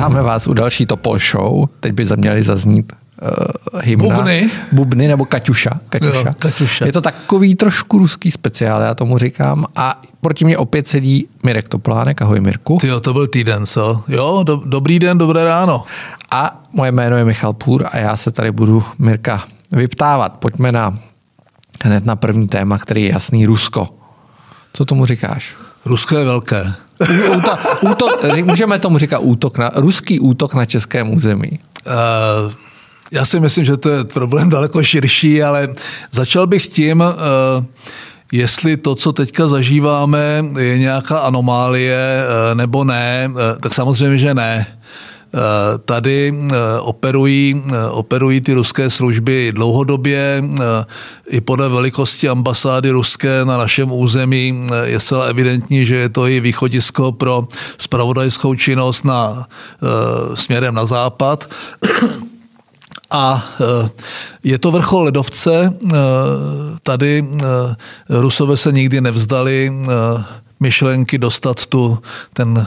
Vítáme vás u další Topol Show. Teď by měly zaznít uh, hymna. Bubny. Bubny nebo Kaťuša. Kaťuša. Jo, Kaťuša. Je to takový trošku ruský speciál, já tomu říkám. A proti mě opět sedí Mirek Toplánek. Ahoj Mirku. Ty to byl týden, co? Jo, do, dobrý den, dobré ráno. A moje jméno je Michal Půr a já se tady budu Mirka vyptávat. Pojďme na hned na první téma, který je jasný, Rusko. Co tomu říkáš? Rusko je velké. Útok, útok, můžeme tomu říkat útok na, ruský útok na českém území. Uh, já si myslím, že to je problém daleko širší, ale začal bych tím, uh, jestli to, co teďka zažíváme, je nějaká anomálie uh, nebo ne, tak samozřejmě, že ne. Eh, tady eh, operují, eh, operují ty ruské služby dlouhodobě. I podle velikosti ambasády ruské na našem území je zcela evidentní, že je to i východisko pro spravodajskou činnost na, směrem na západ. A je to vrchol ledovce. Tady Rusové se nikdy nevzdali myšlenky dostat tu ten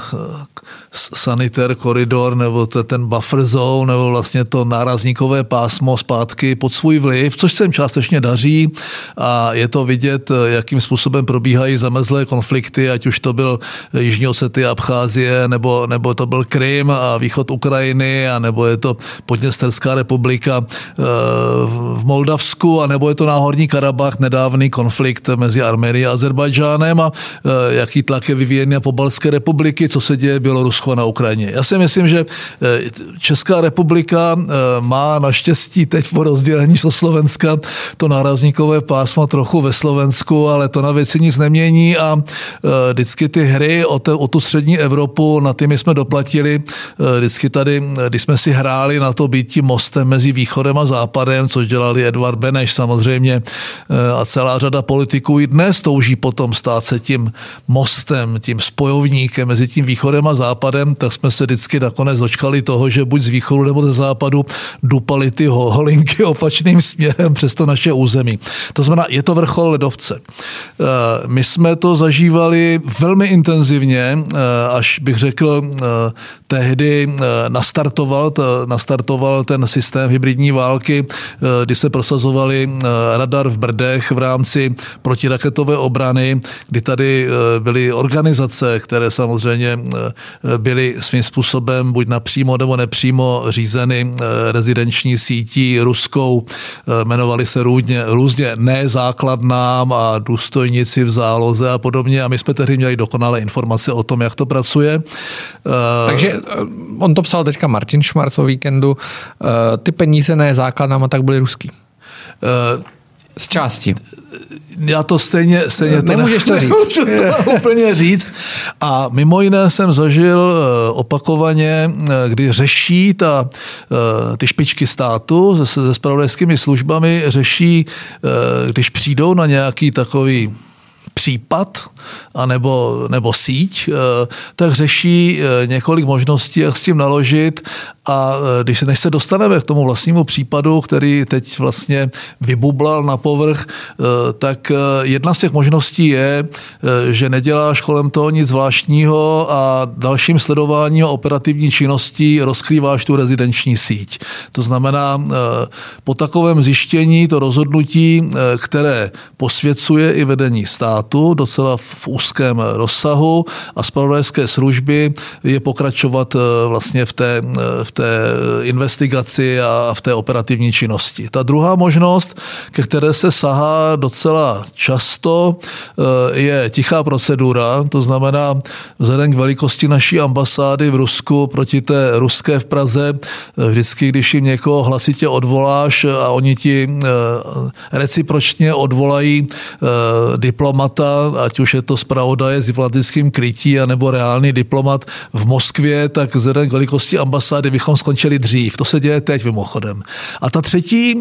sanitér koridor nebo ten buffer zone nebo vlastně to nárazníkové pásmo zpátky pod svůj vliv, což se jim částečně daří. A je to vidět, jakým způsobem probíhají zamezlé konflikty, ať už to byl Jižní Osety, Abcházie, nebo, nebo to byl Krym a východ Ukrajiny, a nebo je to Podněsterská republika eh, v Moldavsku, a nebo je to Náhorní Karabach, nedávný konflikt mezi Arménií a Azerbajdžánem. A eh, jaký tlak je vyvíjen na pobalské republiky, co se děje v Bělorusku Rusko na Ukrajině. Já si myslím, že eh, Česká republika eh, má naštěstí teď po rozdělení do Slovenska to nárazníkové pásmo trochu ve Slovensku, ale to na věci nic nemění a eh, vždycky ty hry o, te, o tu střední Evropu, na ty my jsme doplatili vždycky tady, když jsme si hráli na to být tím mostem mezi východem a západem, což dělali Edvard Beneš samozřejmě a celá řada politiků i dnes touží potom stát se tím mostem, tím spojovníkem mezi tím východem a západem tak jsme se vždycky nakonec dočkali toho, že buď z východu nebo ze západu dupali ty holinky opačným směrem přes to naše území. To znamená, je to vrchol ledovce. Eh, my jsme to zažívali velmi intenzivně, eh, až bych řekl, eh, tehdy nastartoval, nastartoval ten systém hybridní války, kdy se prosazovali radar v Brdech v rámci protiraketové obrany, kdy tady byly organizace, které samozřejmě byly svým způsobem buď napřímo nebo nepřímo řízeny eh, rezidenční sítí ruskou, eh, jmenovali se různě, různě nezákladnám a důstojníci v záloze a podobně a my jsme tehdy měli dokonalé informace o tom, jak to pracuje. Eh, Takže on to psal teďka Martin Šmarc o víkendu, ty peníze ne základnám a tak byly ruský. Z části. Já to stejně, stejně to Nemůžeš to říct. Nemůžu to úplně říct. A mimo jiné jsem zažil eh, opakovaně, eh, kdy řeší ta, eh, ty špičky státu se, se spravodajskými službami, řeší, když přijdou na nějaký takový případ anebo, nebo síť, tak řeší několik možností, jak s tím naložit a e, když se, než se dostaneme k tomu vlastnímu případu, který teď vlastně vybublal na povrch, e, tak e, jedna z těch možností je, že neděláš kolem toho nic zvláštního a dalším sledováním operativní činností rozkrýváš tu rezidenční síť. To znamená, po takovém zjištění to rozhodnutí, které posvěcuje i vedení státu docela v úzkém rozsahu a spravodajské služby je pokračovat vlastně v té, v té investigaci a v té operativní činnosti. Ta druhá možnost, ke které se sahá docela často, eh, je tichá procedura, to znamená vzhledem k velikosti naší ambasády v Rusku proti té ruské v Praze, eh, vždycky, když jim někoho hlasitě odvoláš a oni ti eh, recipročně odvolají diplomata, ať už je to zpravodaje s diplomatickým krytí, anebo reálný diplomat v Moskvě, tak vzhledem k velikosti ambasády abychom skončili dřív. To se děje teď mimochodem. A ta třetí,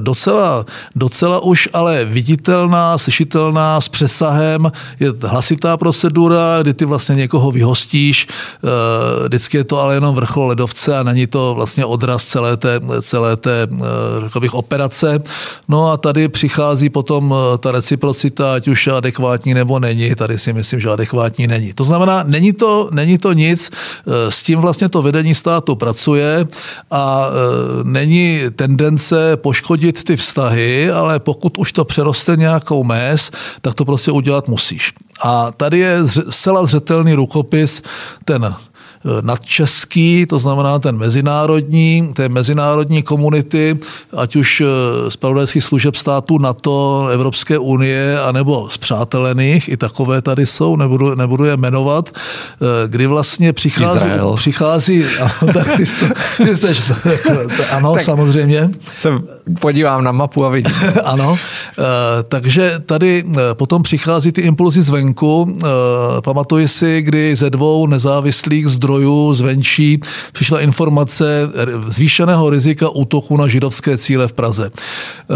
docela, docela už ale viditelná, slyšitelná, s přesahem, je hlasitá procedura, kdy ty vlastně někoho vyhostíš. Vždycky je to ale jenom vrchol ledovce a není to vlastně odraz celé té, celé té řekl bych, operace. No a tady přichází potom ta reciprocita, ať už adekvátní nebo není. Tady si myslím, že adekvátní není. To znamená, není to, není to nic, eh, s tím vlastně to vedení státu pracuje a eh, není tendence poškodit ty vztahy, ale pokud už to přeroste nějakou mez, tak to prostě udělat musíš. A tady je zcela zřetelný rukopis ten nadčeský, to znamená ten mezinárodní, té mezinárodní komunity, ať už z eh, pravodajských služeb států NATO, Evropské unie, anebo zpřátelených, i takové tady jsou, nebudu, nebudu je jmenovat, eh, kdy vlastně přichází, Izrael. přichází ano, tak ty, jsi, ty seš, ano, tak samozřejmě. Se podívám na mapu a vidím. ano, takže tady potom přichází ty impulzy zvenku. Pamatuji si, kdy ze dvou nezávislých zdrojů zvenčí přišla informace zvýšeného rizika útoku na židovské cíle v Praze. Eh,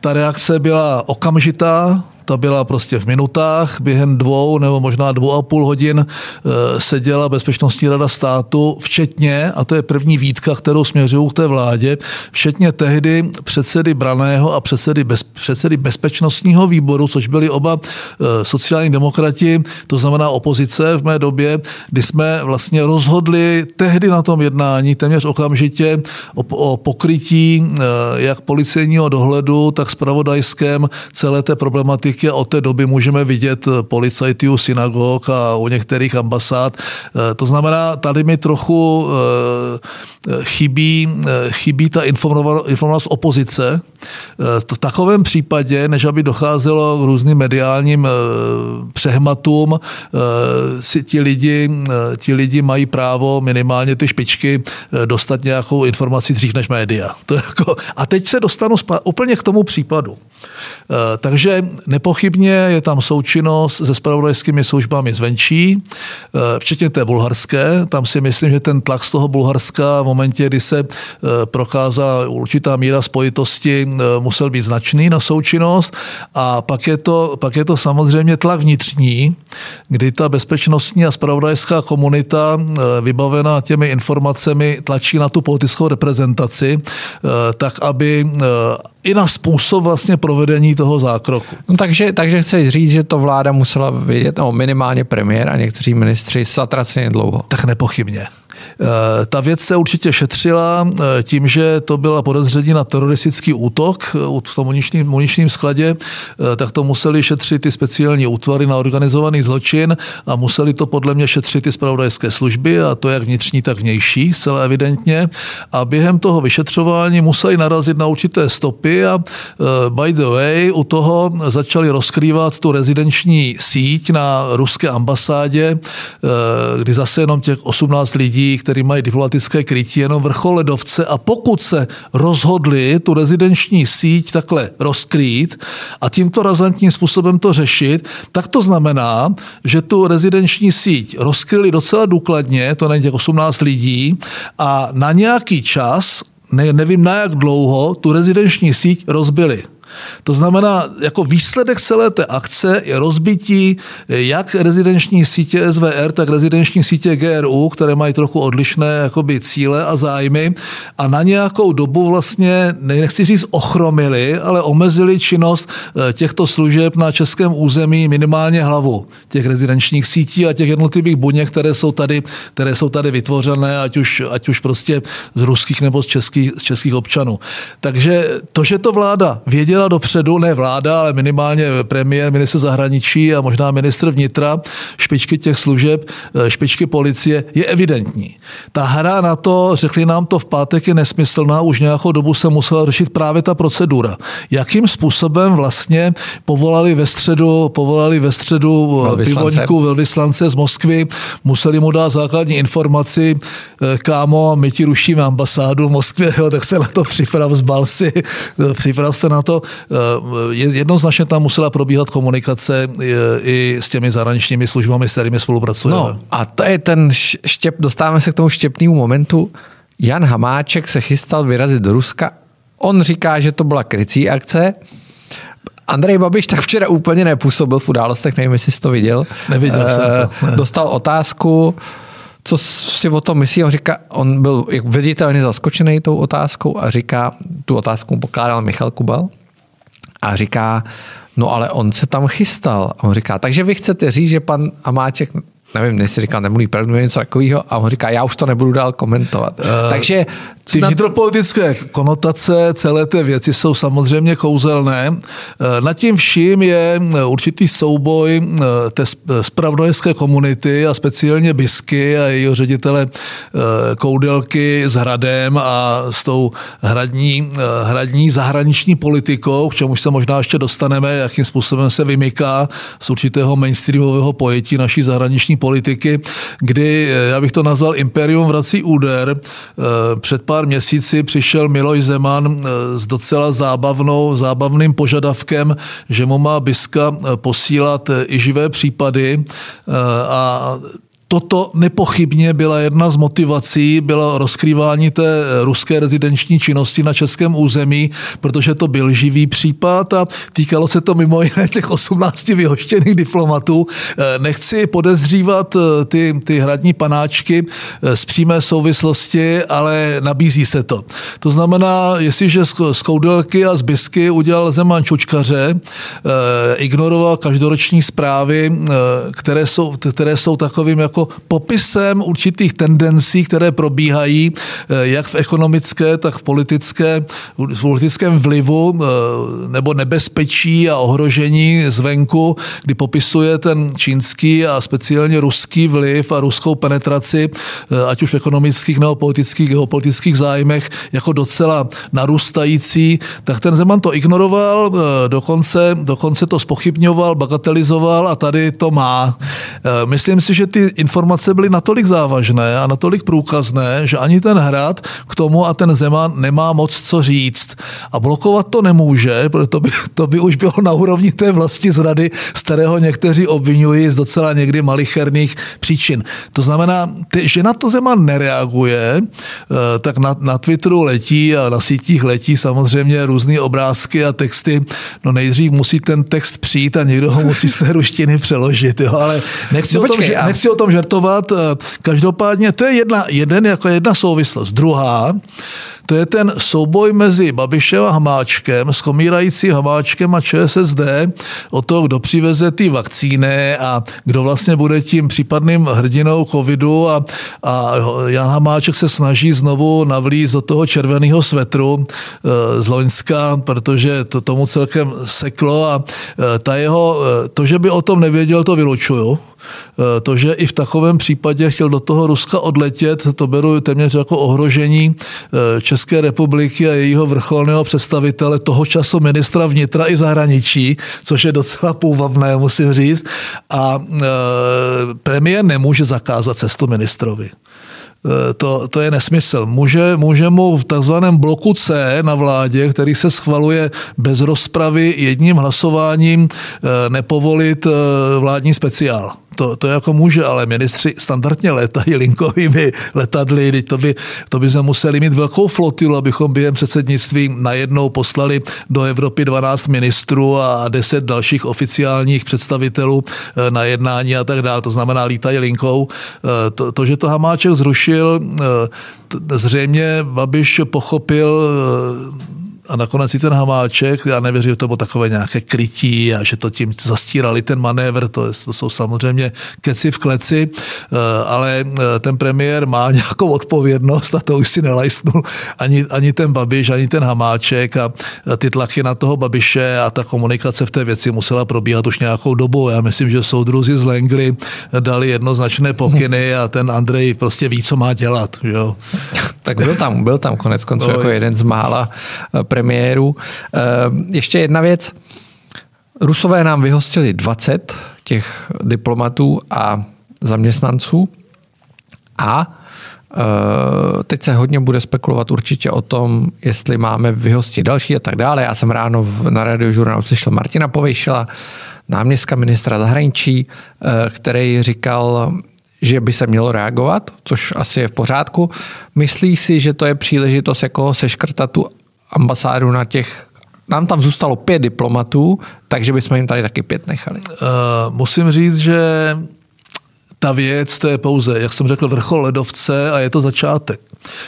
ta reakce byla okamžitá, ta byla prostě v minutách, během dvou nebo možná dvou a půl hodin eh, seděla Bezpečnostní rada státu, včetně, a to je první výtka, kterou směřují k té vládě, včetně tehdy předsedy Braného a předsedy, bez, předsedy Bezpečnostního výboru, což byli oba eh, sociální demokrati, to znamená opozice v mé době, kdy jsme vlastně rozhodli tehdy na tom jednání téměř okamžitě o, o pokrytí eh, jak policejního dohledu, tak spravodajském celé té problematiky republiky a od té doby můžeme vidět eh, policajty u synagog a u některých ambasád. Eh, to znamená, tady mi trochu eh, chybí, chybí ta informovanost opozice. V takovém případě, než aby docházelo k různým mediálním přehmatům, si ti lidi, ti lidi mají právo minimálně ty špičky dostat nějakou informaci dřív než média. To jako, a teď se dostanu úplně k tomu případu. Takže Nepochybně je tam součinnost se spravodajskými službami zvenčí, eh, včetně té bulharské. Tam si myslím, že ten tlak z toho Bulharska v momentě, kdy se eh, prokázala určitá míra spojitosti, eh, musel být značný na součinnost. A pak je to, pak je to samozřejmě tlak vnitřní, kdy ta bezpečnostní a spravodajská komunita vybavená těmi informacemi tlačí na tu politickou reprezentaci, tak aby i na způsob vlastně provedení toho zákroku. No takže, takže chci říct, že to vláda musela vědět, no minimálně premiér a někteří ministři satraceně dlouho. Tak nepochybně. Eh, ta věc se určitě šetřila eh, tím, že to byla podezření na teroristický útok eh, v tom muničním, muničním skladě, tak to museli šetřit ty speciální útvary na organizovaný zločin a museli to podle mě šetřit ty spravodajské služby a to jak vnitřní, tak vnější, zcela evidentně. A během toho vyšetřování museli narazit na určité stopy a by the way u toho začali rozkrývat tu rezidenční síť na ruské ambasádě, kdy zase jenom těch 18 lidí kteří mají diplomatické krytí, jenom vrchol ledovce a pokud se rozhodli tu rezidenční síť takhle rozkrýt a tímto razantním způsobem to řešit, tak to znamená, že tu rezidenční síť rozkryli docela důkladně, to není těch 18 lidí, a na nějaký čas, ne, nevím na jak dlouho, tu rezidenční síť rozbili. To znamená, jako výsledek celé té akce je rozbití jak rezidenční sítě SVR, tak rezidenční sítě GRU, které mají trochu odlišné jakoby, cíle a zájmy a na nějakou dobu vlastně, nechci říct ochromili, ale omezili činnost eh, těchto služeb na českém území minimálně hlavu těch rezidenčních sítí a těch jednotlivých buněk, které jsou tady, které jsou tady vytvořené, ať už, ať už prostě z ruských nebo z českých, z českých občanů. Takže to, že to vláda věděla, věděla dopředu, ne vláda, ale minimálně premiér, minister zahraničí a možná ministr vnitra, špičky těch služeb, eh, špičky policie, je evidentní. Ta hra na to, řekli nám to v pátek, je nesmyslná, už nějakou dobu se musela řešit právě ta procedura. Jakým způsobem vlastně povolali ve středu, povolali ve středu eh, pivoňku velvyslance z Moskvy, museli mu dát základní informaci, eh, kámo, my ti rušíme ambasádu v Moskvě, jo, tak se na to připrav z Balsy, připrav se na to. Eh, jednoznačně tam musela probíhat komunikace eh, i s těmi zahraničními službami, s kterými spolupracujeme. No a to je ten štěp, dostáváme se k tomu štěpnému momentu, Jan Hamáček se chystal vyrazit do Ruska. On říká, že to byla krycí akce. Andrej Babiš tak včera úplně nepůsobil v událostech, nevím, jestli jsi to viděl. Neviděl jsem to. Ne. Dostal otázku, co si o tom myslí. On říká, on byl viditelně zaskočený tou otázkou a říká, tu otázku pokládal Michal Kubal a říká, no ale on se tam chystal. A on říká, takže vy chcete říct, že pan Amáček nevím, jestli říkal, nemluví pravdu, něco takového, a on říká, já už to nebudu dál komentovat. Uh, Takže ty snad... vnitropolitické konotace celé té věci jsou samozřejmě kouzelné. Uh, nad tím vším je určitý souboj uh, té spravodajské komunity a speciálně Bisky a jejího ředitele uh, Koudelky s Hradem a s tou hradní, uh, hradní zahraniční politikou, k čemu se možná ještě dostaneme, jakým způsobem se vymyká z určitého mainstreamového pojetí naší zahraniční politiky, kdy, eh, já bych to nazval Imperium vrací úder. Eh, před pár měsíci přišel Miloš Zeman eh, s docela zábavnou, zábavným požadavkem, že mu má Biska posílat i živé případy a Toto nepochybně byla jedna z motivací, bylo rozkrývání té ruské rezidenční činnosti na českém území, protože to byl živý případ a týkalo se to mimo jiné těch 18 vyhoštěných diplomatů. Eh, nechci podezřívat eh, ty, ty hradní panáčky eh, z přímé souvislosti, ale nabízí se to. To znamená, jestliže z Koudelky a z Bisky udělal Zeman čučkaře, ignoroval každoroční zprávy, které jsou, které jsou takovým jako popisem určitých tendencí, které probíhají eh, jak v ekonomické, tak v politické, v politickém vlivu eh, nebo nebezpečí a ohrožení zvenku, kdy popisuje ten čínský a speciálně ruský vliv a ruskou penetraci, eh, ať už v ekonomických nebo politických, geopolitických zájmech, jako docela narůstající, tak ten Zeman to ignoroval, dokonce, dokonce to spochybňoval, bagatelizoval a tady to má. Myslím si, že ty informace byly natolik závažné a natolik průkazné, že ani ten hrad k tomu a ten Zeman nemá moc co říct. A blokovat to nemůže, protože to by, to by už bylo na úrovni té vlasti zrady, z kterého někteří obvinují z docela někdy malicherných příčin. To znamená, že na to Zeman nereaguje, eh, tak na, na Twitteru letí a na sítích letí samozřejmě různé obrázky a texty. No nejdřív musí ten text přijít a někdo ho musí z té ruštiny přeložit. Jo? Ale nechci, no, o tom, počkej, nechci o tom žertovat. Eh, každopádně to je jedna, jeden jako jedna souvislost. Druhá, to je ten souboj mezi Babišem a Hamáčkem, s komírající Hamáčkem a ČSSD o to, kdo přiveze ty vakcíny a kdo vlastně bude tím případným hrdinou covidu a, a Jan Hamáček se snaží znovu navlíz do toho červeného svetru e, z Loňska, protože to tomu celkem seklo a e, ta jeho, e, to, že by o tom nevěděl, to vylučuju. Eh, to, že i v takovém případě chtěl do toho Ruska odletět, to beru téměř jako ohrožení eh, České republiky a jejího vrcholného představitele, toho času ministra vnitra i zahraničí, což je docela půvabné, musím říct. A e, premiér nemůže zakázat cestu ministrovi. To, to je nesmysl. Může, může mu v takzvaném bloku C na vládě, který se schvaluje bez rozpravy jedním hlasováním, nepovolit vládní speciál to, to jako může, ale ministři standardně letají linkovými letadly, to by, to by se museli mít velkou flotilu, abychom během předsednictví najednou poslali do Evropy 12 ministrů a 10 dalších oficiálních představitelů eh, na jednání a tak dále. To znamená, lítají linkou. Eh, to, to že to Hamáček zrušil, eh, zřejmě Babiš pochopil a nakonec i ten Hamáček, já nevěřím, že to bylo takové nějaké krytí a že to tím zastírali ten manévr, to, to jsou samozřejmě keci v kleci, eh, ale eh, ten premiér má nějakou odpovědnost a to už si nelajstnul ani, ani ten Babiš, ani ten Hamáček a ty tlaky na toho Babiše a ta komunikace v té věci musela probíhat už nějakou dobu. Já myslím, že soudruzi z Lengly dali jednoznačné pokyny a ten Andrej prostě ví, co má dělat. Jo? Tak byl tam, byl tam konec konců jako jeden z mála eh, premiéru. Eh, ještě jedna věc. Rusové nám vyhostili 20 těch diplomatů a zaměstnanců a eh, teď se hodně bude spekulovat určitě o tom, jestli máme vyhostit další a tak dále. Já jsem ráno na radiožurnálu slyšel Martina Povejšila, náměstka ministra zahraničí, který říkal, že by se mělo reagovat, což asi je v pořádku. Myslí si, že to je příležitost jako seškrtat tu ambasádu na těch nám tam zůstalo pět diplomatů, takže bychom jim tady taky pět nechali. Uh, musím říct, že ta věc, to je pouze, jak jsem řekl, vrchol ledovce a je to začátek.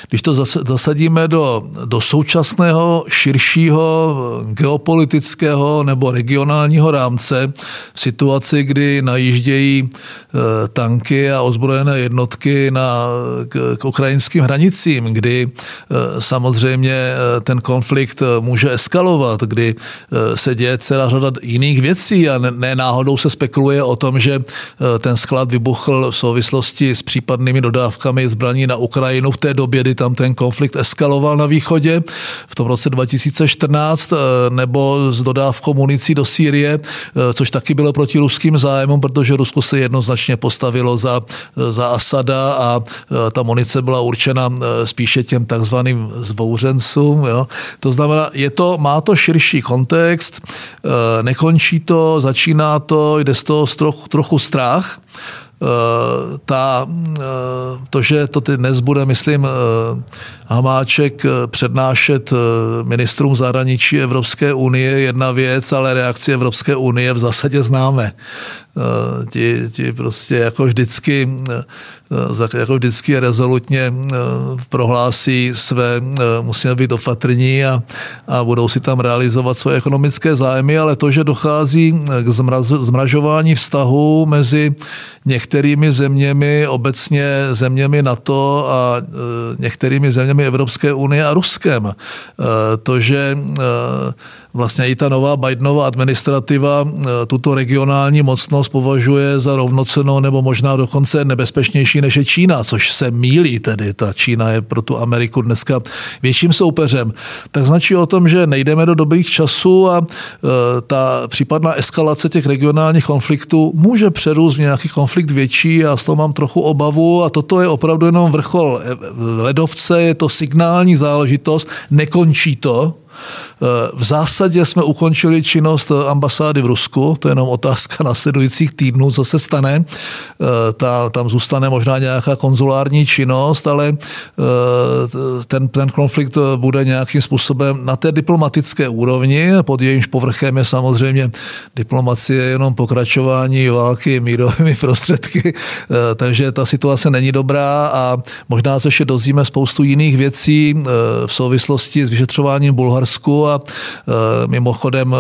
Když to zasadíme do, do současného, širšího geopolitického nebo regionálního rámce, v situaci, kdy najíždějí e, tanky a ozbrojené jednotky na, k, k ukrajinským hranicím, kdy e, samozřejmě e, ten konflikt může eskalovat, kdy se děje celá řada jiných věcí a ne, ne náhodou se spekuluje o tom, že ten sklad vybuchl v souvislosti s případnými dodávkami zbraní na Ukrajinu v té době, době, kdy tam ten konflikt eskaloval na východě v tom roce 2014, eh, nebo s dodávkou municí do Sýrie, eh, což taky bylo proti ruským zájmům, protože Rusko se jednoznačně postavilo za, eh, za Asada a ta munice byla určena spíše těm takzvaným zbouřencům. Jo. To znamená, je to, má to širší kontext, nekončí to, začíná to, jde z toho trochu, strach, ta, eh, to, že to ty dnes bude, myslím, eh, Hamáček přednášet ministrům zahraničí Evropské unie je jedna věc, ale reakci Evropské unie v zásadě známe. Ti, ti prostě jako vždycky Eh, jako vždycky rezolutně eh, prohlásí své, eh, musíme být opatrní a, a budou si tam realizovat své ekonomické zájmy, ale to, že dochází k zmraz, zmražování vztahu mezi některými zeměmi, obecně zeměmi NATO a některými zeměmi Evropské unie a Ruskem. To, že vlastně i ta nová Bidenova administrativa tuto regionální mocnost považuje za rovnocenou nebo možná dokonce nebezpečnější než je Čína, což se mílí tedy. Ta Čína je pro tu Ameriku dneska větším soupeřem. Tak značí o tom, že nejdeme do dobrých časů a e, ta případná eskalace těch regionálních konfliktů může přerůst v nějaký konflikt větší a z toho mám trochu obavu a toto je opravdu jenom vrchol e, ledovce, je to signální záležitost, nekončí to, v zásadě jsme ukončili činnost ambasády v Rusku, to je jenom otázka následujících týdnů, co se stane. Ta, tam zůstane možná nějaká konzulární činnost, ale eh, ten, ten konflikt bude nějakým způsobem na té diplomatické úrovni, pod jejímž povrchem je samozřejmě diplomacie jenom pokračování války mírovými prostředky, eh, takže ta situace není dobrá a možná se ještě dozvíme spoustu jiných věcí eh, v souvislosti s vyšetřováním Bulharsku a e, mimochodem e,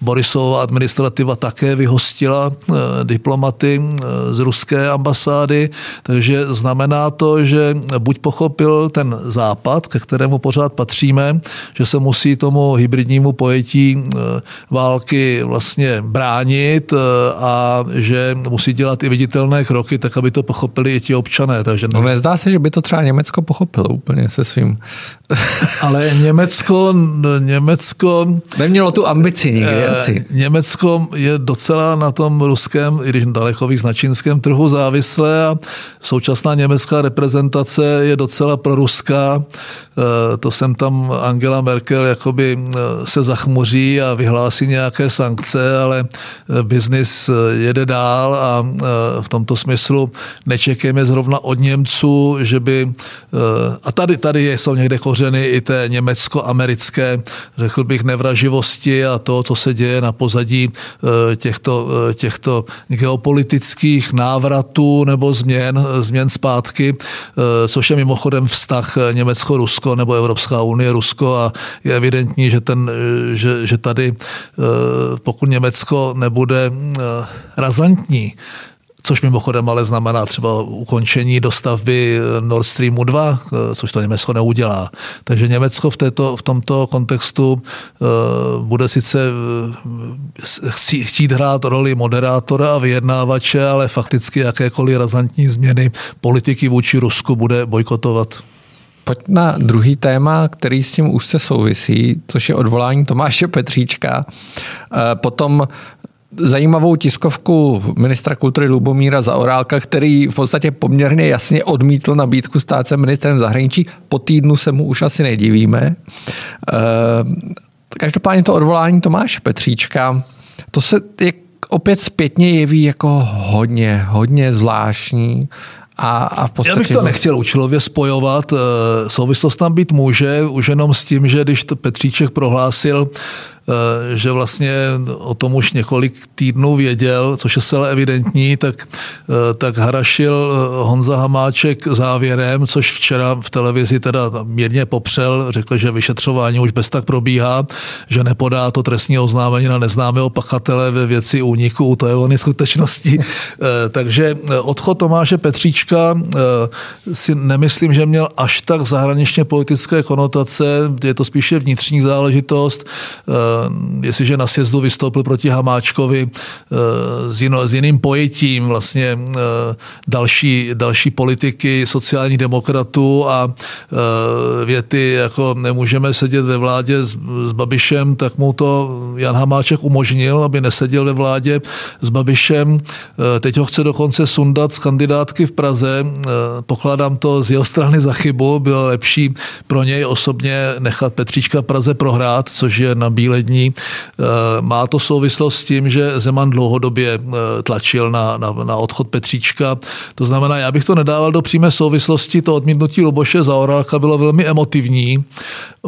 Borisova administrativa také vyhostila e, diplomaty z ruské ambasády, takže znamená to, že buď pochopil ten západ, ke kterému pořád patříme, že se musí tomu hybridnímu pojetí války vlastně bránit a že musí dělat i viditelné kroky, tak aby to pochopili i ti občané. Takže ne... No nezdá se, že by to třeba Německo pochopilo úplně se svým. Ale Německo Německo... Nemělo tu ambici nikdy eh, asi. Německo je docela na tom ruském, i když daleko víc na čínském trhu závislé a současná německá reprezentace je docela proruská. Eh, to jsem tam Angela Merkel jakoby eh, se zachmuří a vyhlásí nějaké sankce, ale biznis jede dál a v tomto smyslu nečekejme zrovna od Němců, že by... A tady, tady jsou někde kořeny i té německo-americké řekl bych, nevraživosti a to, co se děje na pozadí eh, těchto, eh, těchto geopolitických návratů nebo změn, změn zpátky, eh, což je mimochodem vztah Německo-Rusko nebo Evropská unie Rusko a je evidentní, že, ten, že, že tady pokud Německo nebude razantní, což mimochodem ale znamená třeba ukončení dostavby Nord Streamu 2, což to Německo neudělá. Takže Německo v, této, v tomto kontextu bude sice chtít hrát roli moderátora a vyjednávače, ale fakticky jakékoliv razantní změny politiky vůči Rusku bude bojkotovat. Pojď na druhý téma, který s tím úzce souvisí, což je odvolání Tomáše Petříčka. Eh, potom zajímavou tiskovku ministra kultury Lubomíra Zaorálka, který v podstatě poměrně jasně odmítl nabídku stát se ministrem zahraničí. Po týdnu se mu už asi nedivíme. Eh, každopádně to odvolání Tomáš Petříčka, to se, jak opět zpětně jeví jako hodně, hodně zvláštní. A, a v podstatě... Já bych to nechtěl účelově spojovat. Eh, souvislost tam být může, už jenom s tím, že když to Petříček prohlásil, že vlastně o tom už několik týdnů věděl, což je celé evidentní, tak, eh, tak harašil eh, Honza Hamáček závěrem, což včera v televizi teda mírně popřel, řekl, že vyšetřování už bez tak probíhá, že nepodá to trestní oznámení na neznámého pachatele ve věci úniku utajované skutečnosti. Takže odchod Tomáše Petříčka si nemyslím, že měl až tak zahraničně politické konotace, je to spíše vnitřní záležitost. Eh, jestliže na sjezdu vystoupil proti Hamáčkovi eh, s, jino, s jiným pojetím vlastně eh, další, další politiky sociálních demokratů a věty jako nemůžeme sedět ve vládě s, s Babišem, tak mu to Jan Hamáček umožnil, aby neseděl ve vládě s Babišem. Teď ho chce dokonce sundat z kandidátky v Praze. Pokládám to z jeho strany za chybu. Bylo lepší pro něj osobně nechat Petříčka Praze prohrát, což je na bílé dní. Eh, má to souvislost s tím, že Zeman dlouhodobě eh, tlačil na, na, na odchod Petříčka. To znamená, já bych to nedával do přímé souvislosti. To odmítnutí Luboše Zaorálka bylo velmi emotivní.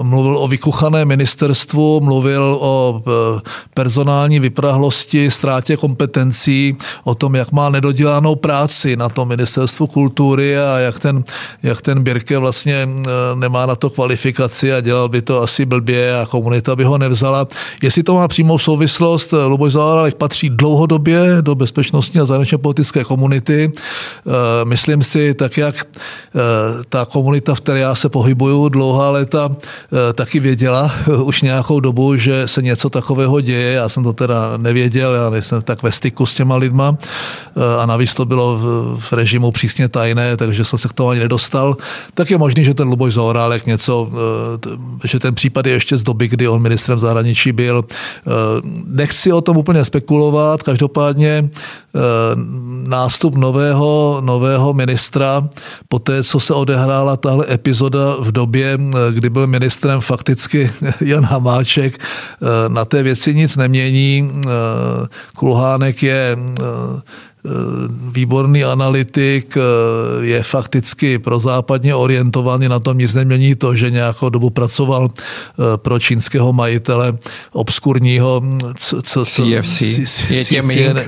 Mluvil o vykuchané ministerstvu, mluvil o eh, personální vyprahlosti, ztrátě kompetencí, o tom, jak má nedodělanou práci na tom ministerstvu kultury a jak ten, jak ten Birke vlastně nemá na to kvalifikaci a dělal by to asi blbě a komunita by ho nevzala. Jestli to má přímou souvislost, eh, Luboš Zaorálek patří dlouhodobě do bezpečnostní a zahraničně politické komunity. Eh, myslím si, tak jak eh, ta komunita, v které já se pohybuju dlouhá léta, taky věděla už nějakou dobu, že se něco takového děje. Já jsem to teda nevěděl, já nejsem tak ve styku s těma lidma a navíc to bylo v režimu přísně tajné, takže jsem se k tomu ani nedostal. Tak je možný, že ten Luboš Zaorálek něco, že ten případ je ještě z doby, kdy on ministrem zahraničí zahraničí byl. Eh, nechci o tom úplně spekulovat, každopádně eh, nástup nového, nového ministra, po té, co se odehrála tahle epizoda v době, eh, kdy byl ministrem fakticky Jan Hamáček, na té věci nic nemění. Kulhánek je výborný analytik, eh, je fakticky prozápadně orientovaný, na tom nic nemění to, že nějakou dobu pracoval eh, pro čínského majitele obskurního co, co, CFC,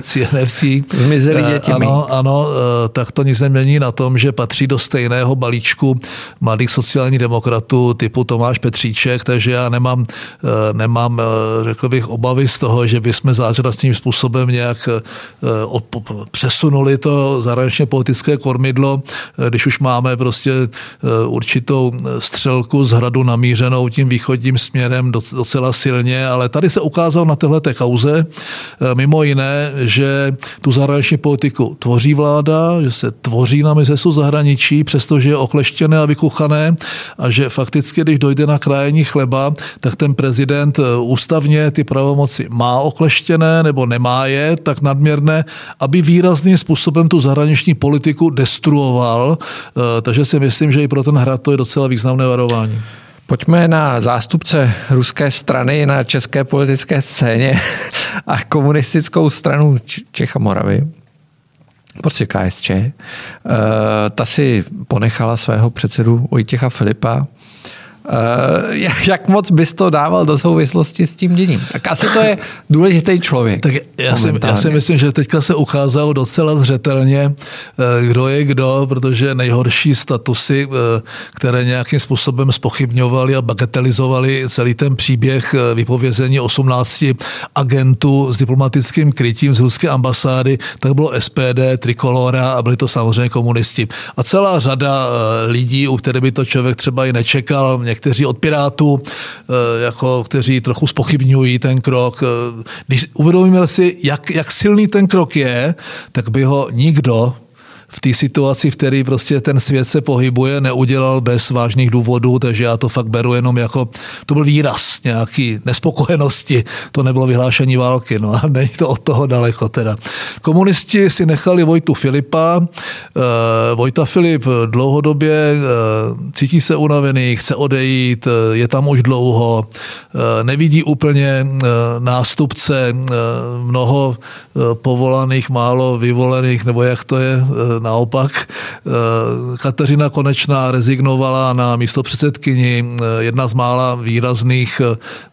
CNFC. Zmizeli děti Ano, ano, tak to nic nemění na tom, že patří do stejného balíčku mladých sociálních demokratů typu Tomáš Petříček, takže já nemám, nemám řekl bych, obavy z toho, že bychom zázračným způsobem nějak přesunuli to zahraničně politické kormidlo, eh, když už máme prostě eh, určitou střelku z hradu namířenou tím východním směrem docela silně, ale tady se ukázalo na této kauze eh, mimo jiné, že tu zahraniční politiku tvoří vláda, že se tvoří na ministerstvu zahraničí, přestože je okleštěné a vykuchané a že fakticky, když dojde na krajení chleba, tak ten prezident ústavně ty pravomoci má okleštěné nebo nemá je tak nadměrné, aby výrazným způsobem tu zahraniční politiku destruoval, eh, takže si myslím, že i pro ten hrad to je docela významné varování. Pojďme na zástupce ruské strany na české politické scéně a komunistickou stranu Čech a Moravy. Prostě KSČ. Eh, ta si ponechala svého předsedu Vojtěcha Filipa jak moc bys to dával do souvislosti s tím děním? Tak asi to je důležitý člověk. Tak já si, já si myslím, že teďka se ukázalo docela zřetelně, eh, kdo je kdo, protože nejhorší statusy, eh, které nějakým způsobem spochybňovali a bagatelizovali celý ten příběh vypovězení 18 agentů s diplomatickým krytím z ruské ambasády, tak bylo SPD, Trikolora a byli to samozřejmě komunisti. A celá řada lidí, u kterých by to člověk třeba i nečekal, někteří od Pirátů, eh, jako, kteří trochu spochybňují ten krok. Eh, když uvědomíme si, jak, jak silný ten krok je, tak by ho nikdo v té situaci, v které prostě ten svět se pohybuje, neudělal bez vážných důvodů, takže já to fakt beru jenom jako, to byl výraz nějaký nespokojenosti, to nebylo vyhlášení války, no a není to od toho daleko teda. Komunisti si nechali Vojtu Filipa, eh, Vojta Filip dlouhodobě eh, cítí se unavený, chce odejít, eh, je tam už dlouho, nevidí úplně nástupce mnoho povolaných, málo vyvolených, nebo jak to je naopak. Kateřina Konečná rezignovala na místo předsedkyni, jedna z mála výrazných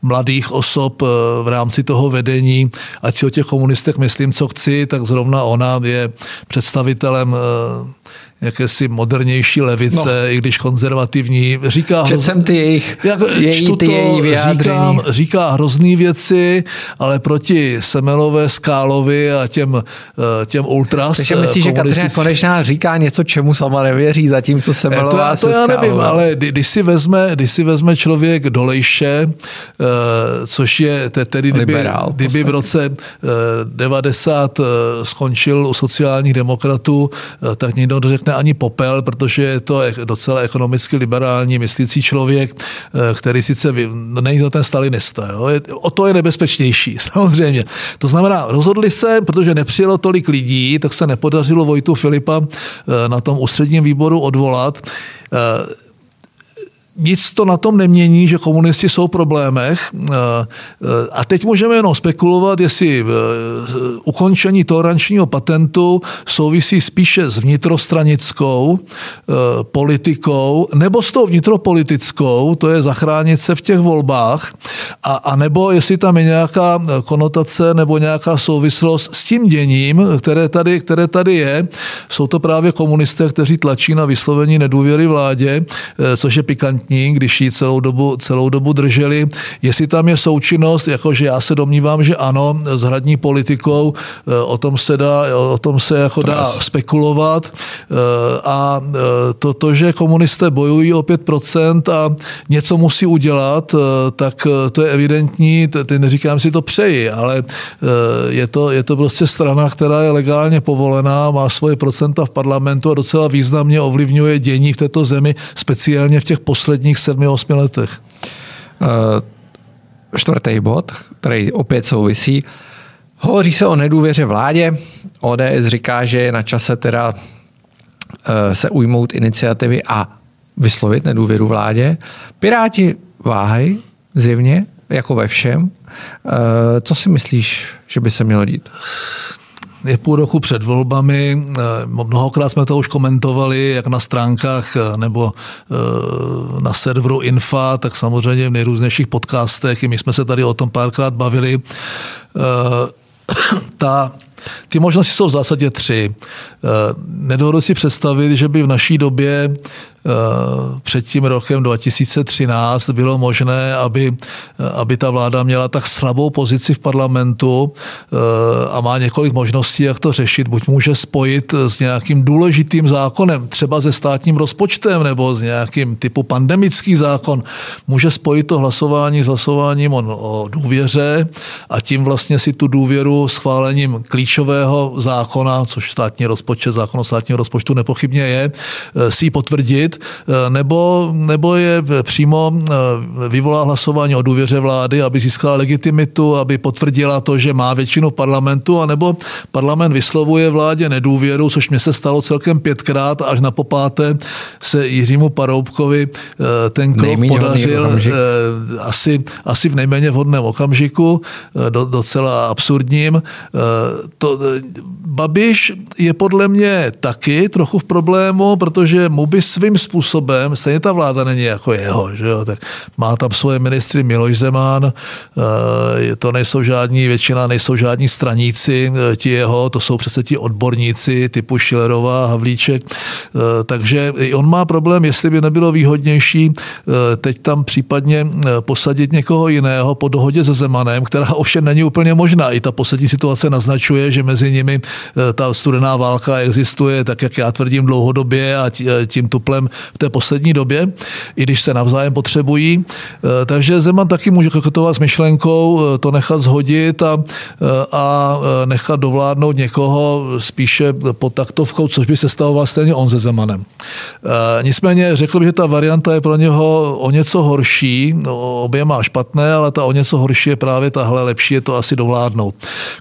mladých osob v rámci toho vedení, ať si o těch komunistech myslím, co chci, tak zrovna ona je představitelem jakési modernější levice, no. i když konzervativní. Říká Čet jsem ty jejich, jak, její, ty to, její říkám, říká hrozný věci, ale proti Semelové, Skálovi a těm, eh, těm ultras Takže myslíš, že Kateřina Konečná říká něco, čemu sama nevěří, zatímco Semelová eh, to, to já nevím, ale když si, vezme, když si vezme člověk Dolejše, eh, což je tedy, kdyby, Liberál, kdyby v roce 90 skončil u sociálních demokratů, tak někdo řekne, ani popel, protože je to docela ekonomicky liberální myslící člověk, eh, který sice no, není to ten stalinista. Jo? O to je nebezpečnější, samozřejmě. To znamená, rozhodli se, protože nepřijelo tolik lidí, tak se nepodařilo Vojtu Filipa eh, na tom ústředním výboru odvolat eh, nic to na tom nemění, že komunisti jsou v problémech. Eh, eh, a teď můžeme jenom spekulovat, jestli eh, ukončení tolerančního patentu souvisí spíše s vnitrostranickou politikou nebo s tou vnitropolitickou, to je zachránit se v těch volbách, a, a nebo jestli tam je nějaká konotace nebo nějaká souvislost s tím děním, které tady, které tady je. Jsou to právě komunisté, kteří tlačí na vyslovení nedůvěry vládě, což je pikantní relevantní, když ji celou dobu, celou dobu drželi. Jestli tam je součinnost, jakože já se domnívám, že ano, s hradní politikou, eh, o tom se dá, o tom se jako dá spekulovat eh, a eh, to, to, že komunisté bojují o 5% a něco musí udělat, tak to je evidentní, teď neříkám si to přeji, ale je to, je to prostě strana, která je legálně povolená, má svoje procenta v parlamentu a docela významně ovlivňuje dění v této zemi, speciálně v těch posledních posledních sedmi, osmi letech. Uh, čtvrtý bod, který opět souvisí. Hovoří se o nedůvěře vládě. ODS říká, že je na čase teda uh, se ujmout iniciativy a vyslovit nedůvěru vládě. Piráti váhají zjevně, jako ve všem. Uh, co si myslíš, že by se mělo dít? Je půl roku před volbami, eh, mnohokrát jsme to už komentovali, jak na stránkách eh, nebo eh, na serveru Infa, tak samozřejmě v nejrůznějších podcastech, i my jsme se tady o tom párkrát bavili. Ta ty možnosti jsou v zásadě tři. Nedovedu si představit, že by v naší době před tím rokem 2013 bylo možné, aby, eh, aby ta vláda měla tak slabou pozici v parlamentu eh, a má několik možností, jak to řešit. Buď může spojit s nějakým důležitým zákonem, třeba se státním rozpočtem nebo s nějakým typu pandemický zákon. Může spojit to hlasování s hlasováním o, o důvěře a tím vlastně si tu důvěru schválením klíčového zákona, což státní rozpočet, zákon o státním rozpočtu nepochybně je, si ji potvrdit Eh, nebo, nebo je přímo eh, vyvolá hlasování o důvěře vlády, aby získala legitimitu, aby potvrdila to, že má většinu v parlamentu, anebo parlament vyslovuje vládě nedůvěru, což mě se stalo celkem pětkrát, až na popáté se Jiřímu Paroubkovi eh, ten krok podařil asi, asi v nejméně vhodném okamžiku, do, docela absurdním. To, Babiš je podle mě taky trochu v problému, protože mu by svým způsobem, stejně ta vláda není jako jeho, že jo, tak má tam svoje ministry Miloš Zeman, eh, to nejsou žádní, většina nejsou žádní straníci eh, ti jeho, to jsou přece ti odborníci typu Šilerová, Havlíček, eh, takže i on má problém, jestli by nebylo výhodnější teď tam případně posadit někoho jiného po dohodě se Zemanem, která ovšem není úplně možná. I ta poslední situace naznačuje, že mezi nimi ta studená válka existuje, tak jak já tvrdím dlouhodobě a tím tuplem V té poslední době, i když se navzájem potřebují. Takže Zeman taky může koketovat s myšlenkou to nechat zhodit a, a nechat dovládnout někoho spíše pod taktovkou, což by se stavoval stejně on se Zemanem. Nicméně řekl bych, že ta varianta je pro něho o něco horší, no, obě má špatné, ale ta o něco horší je právě tahle, lepší je to asi dovládnout.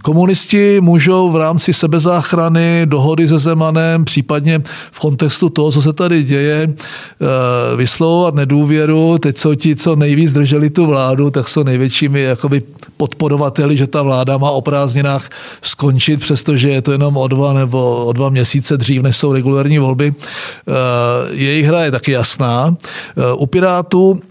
Komunisti můžou v rámci sebezáchrany, dohody se Zemanem, případně v kontextu toho, co se tady děje, eh, vyslovovat nedůvěru. Teď jsou ti, co nejvíc drželi tu vládu, tak jsou největšími jakoby podporovateli, že ta vláda má o prázdninách skončit, přestože je to jenom o dva nebo o dva měsíce dřív, než jsou regulární volby. Eh, jejich hra je taky jasná. Eh, u Pirátů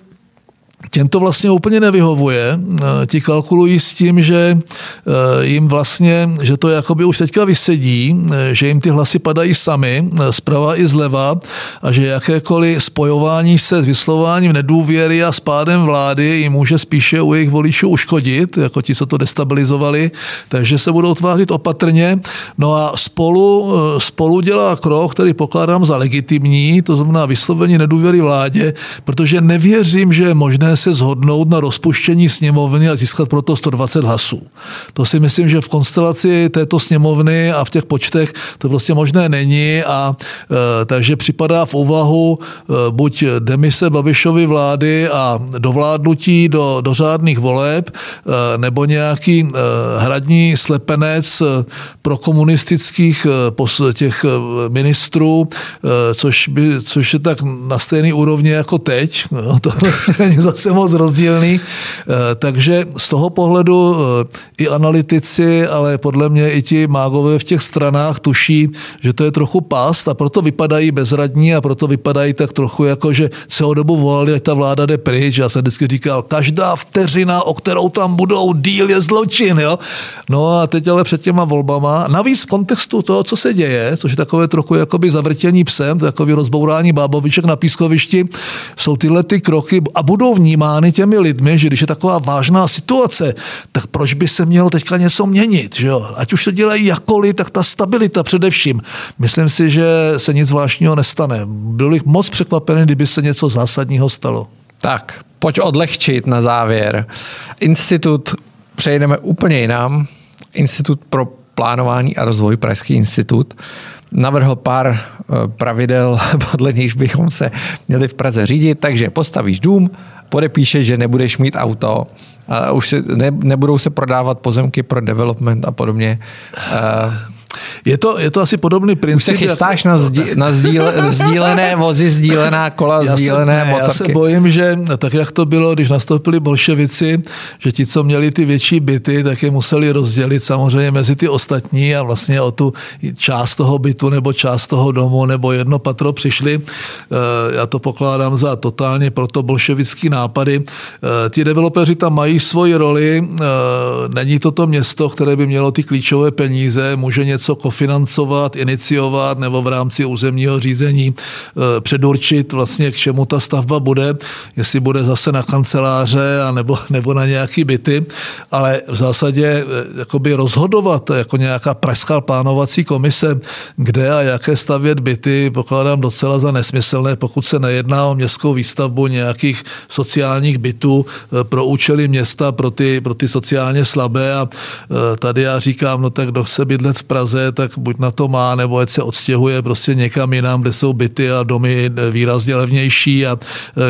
těm to vlastně úplně nevyhovuje. Eh, ti kalkulují s tím, že eh, jim vlastně, že to jakoby už teďka vysedí, eh, že jim ty hlasy padají sami, zprava i zleva a že jakékoliv spojování se s vyslováním nedůvěry a s pádem vlády jim může spíše u jejich voličů uškodit, jako ti, co to destabilizovali, takže se budou tvářit opatrně. No a spolu, spolu dělá krok, který pokládám za legitimní, to znamená vyslovení nedůvěry vládě, protože nevěřím, že je možné se zhodnout na rozpuštění sněmovny a získat proto 120 hlasů. To si myslím, že v konstelaci této sněmovny a v těch počtech to prostě možné není a e, takže připadá v úvahu e, buď demise Babišovy vlády a dovládnutí do, do řádných voleb, e, nebo nějaký e, hradní slepenec e, pro komunistických e, těch e, ministrů, e, což, by, což je tak na stejný úrovni jako teď. No, to vlastně není zase moc rozdílný. Eh, takže z toho pohledu eh, i analytici, ale podle mě i ti mágové v těch stranách tuší, že to je trochu past a proto vypadají bezradní a proto vypadají tak trochu jako, že celou dobu volali, ať ta vláda jde pryč. Já jsem vždycky říkal, každá vteřina, o kterou tam budou díl, je zločin. Jo? No a teď ale před těma volbama, navíc v kontextu toho, co se děje, což je takové trochu jakoby zavrtění psem, takový rozbourání báboviček na pískovišti, jsou tyhle ty kroky a budou vnímat vnímány těmi lidmi, že když je taková vážná situace, tak proč by se mělo teďka něco měnit? Že jo? Ať už to dělají jakoliv, tak ta stabilita především. Myslím si, že se nic zvláštního nestane. Byl bych moc překvapený, kdyby se něco zásadního stalo. Tak, pojď odlehčit na závěr. Institut přejdeme úplně jinam. Institut pro plánování a rozvoj, Pražský institut, navrhl pár eh, pravidel, podle nichž bychom se měli v Praze řídit. Takže postavíš dům, podepíšeš, že nebudeš mít auto, a už se, ne, nebudou se prodávat pozemky pro development a podobně. Je to, je to asi podobný princip. Už se chystáš jako... na, zdí, na sdíle, sdílené vozy, sdílená kola, já sdílené se, ne, motorky? Já se bojím, že tak jak to bylo, když nastoupili bolševici, že ti, co měli ty větší byty, tak je museli rozdělit samozřejmě mezi ty ostatní a vlastně o tu část toho bytu nebo část toho domu nebo jedno patro přišli. Eh, já to pokládám za totálně proto bolševický nápady. Eh, ti developeři tam mají svoji roli. Eh, není to to město, které by mělo ty klíčové peníze, může něco kofinancovat, iniciovat nebo v rámci územního řízení eh, předurčit vlastně, k čemu ta stavba bude, jestli bude zase na kanceláře a nebo, nebo na nějaký byty, ale v zásadě eh, jakoby rozhodovat jako nějaká pražská plánovací komise, kde a jaké stavět byty, pokládám docela za nesmyslné, pokud se nejedná o městskou výstavbu nějakých sociálních bytů eh, pro účely města, pro ty, pro ty sociálně slabé. A tady já říkám, no tak kdo chce bydlet v Praze, tak buď na to má, nebo ať se odstěhuje prostě někam jinam, kde jsou byty a domy výrazně levnější a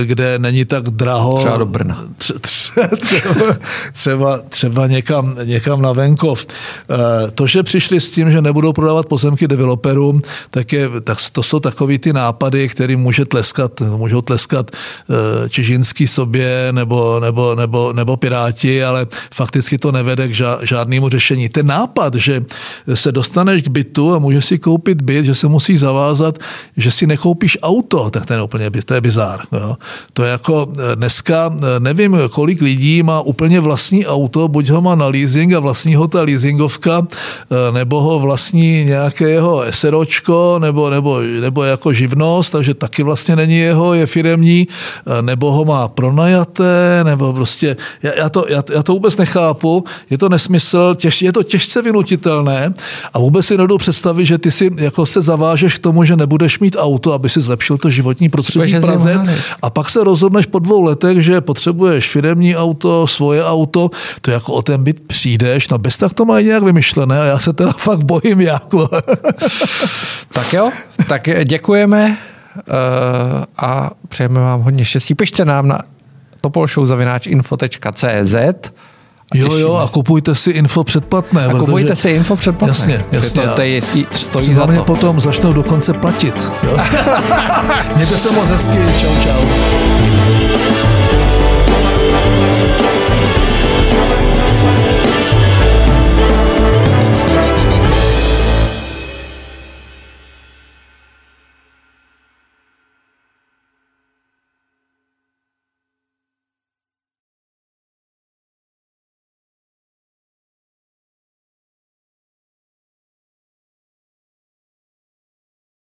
e, kde není tak draho. Třeba do Brna. Třeba, třeba, třeba někam, někam na venkov. E, to, že přišli s tím, že nebudou prodávat pozemky developerům, tak, je, tak to jsou takový ty nápady, který může tleskat, můžou tleskat e, Čižinský sobě nebo, nebo, nebo, nebo Piráti, ale fakticky to nevede k žádnému řešení. Ten nápad, že se dostaneš k bytu a můžeš si koupit byt, že se musí zavázat, že si nekoupíš auto, tak ten je úplně to je bizár. Jo. To je jako eh, dneska, eh, nevím, kolik lidí má úplně vlastní auto, buď ho má na leasing a vlastní ho ta leasingovka, eh, nebo ho vlastní nějaké jeho SROčko, nebo, nebo, nebo jako živnost, takže taky vlastně není jeho, je firemní, nebo ho má pronajaté, nebo prostě, já, já, to, já, já to vůbec nechápu, je to nesmysl, těž, je to těžce vynutitelné a vůbec si nedodu představit, že ty si jako se zavážeš k tomu, že nebudeš mít auto, aby si zlepšil to životní prostředí v Praze. a pak se rozhodneš po dvou letech, že potřebuješ firemní auto, svoje auto, to jako o ten byt přijdeš, no bez tak to mají nějak vymyšlené a já se teda fakt bojím jako. tak jo, tak děkujeme eh, a přejeme vám hodně štěstí. Pište nám na topolshowzavináčinfo.cz Jo, jo, a kupujte si info předplatné. A protože... kupujte si info předplatné. Jasně, jasně. To, to je, stojí za to. potom začnou dokonce platit. Jo? Mějte se moc hezky. Čau, čau.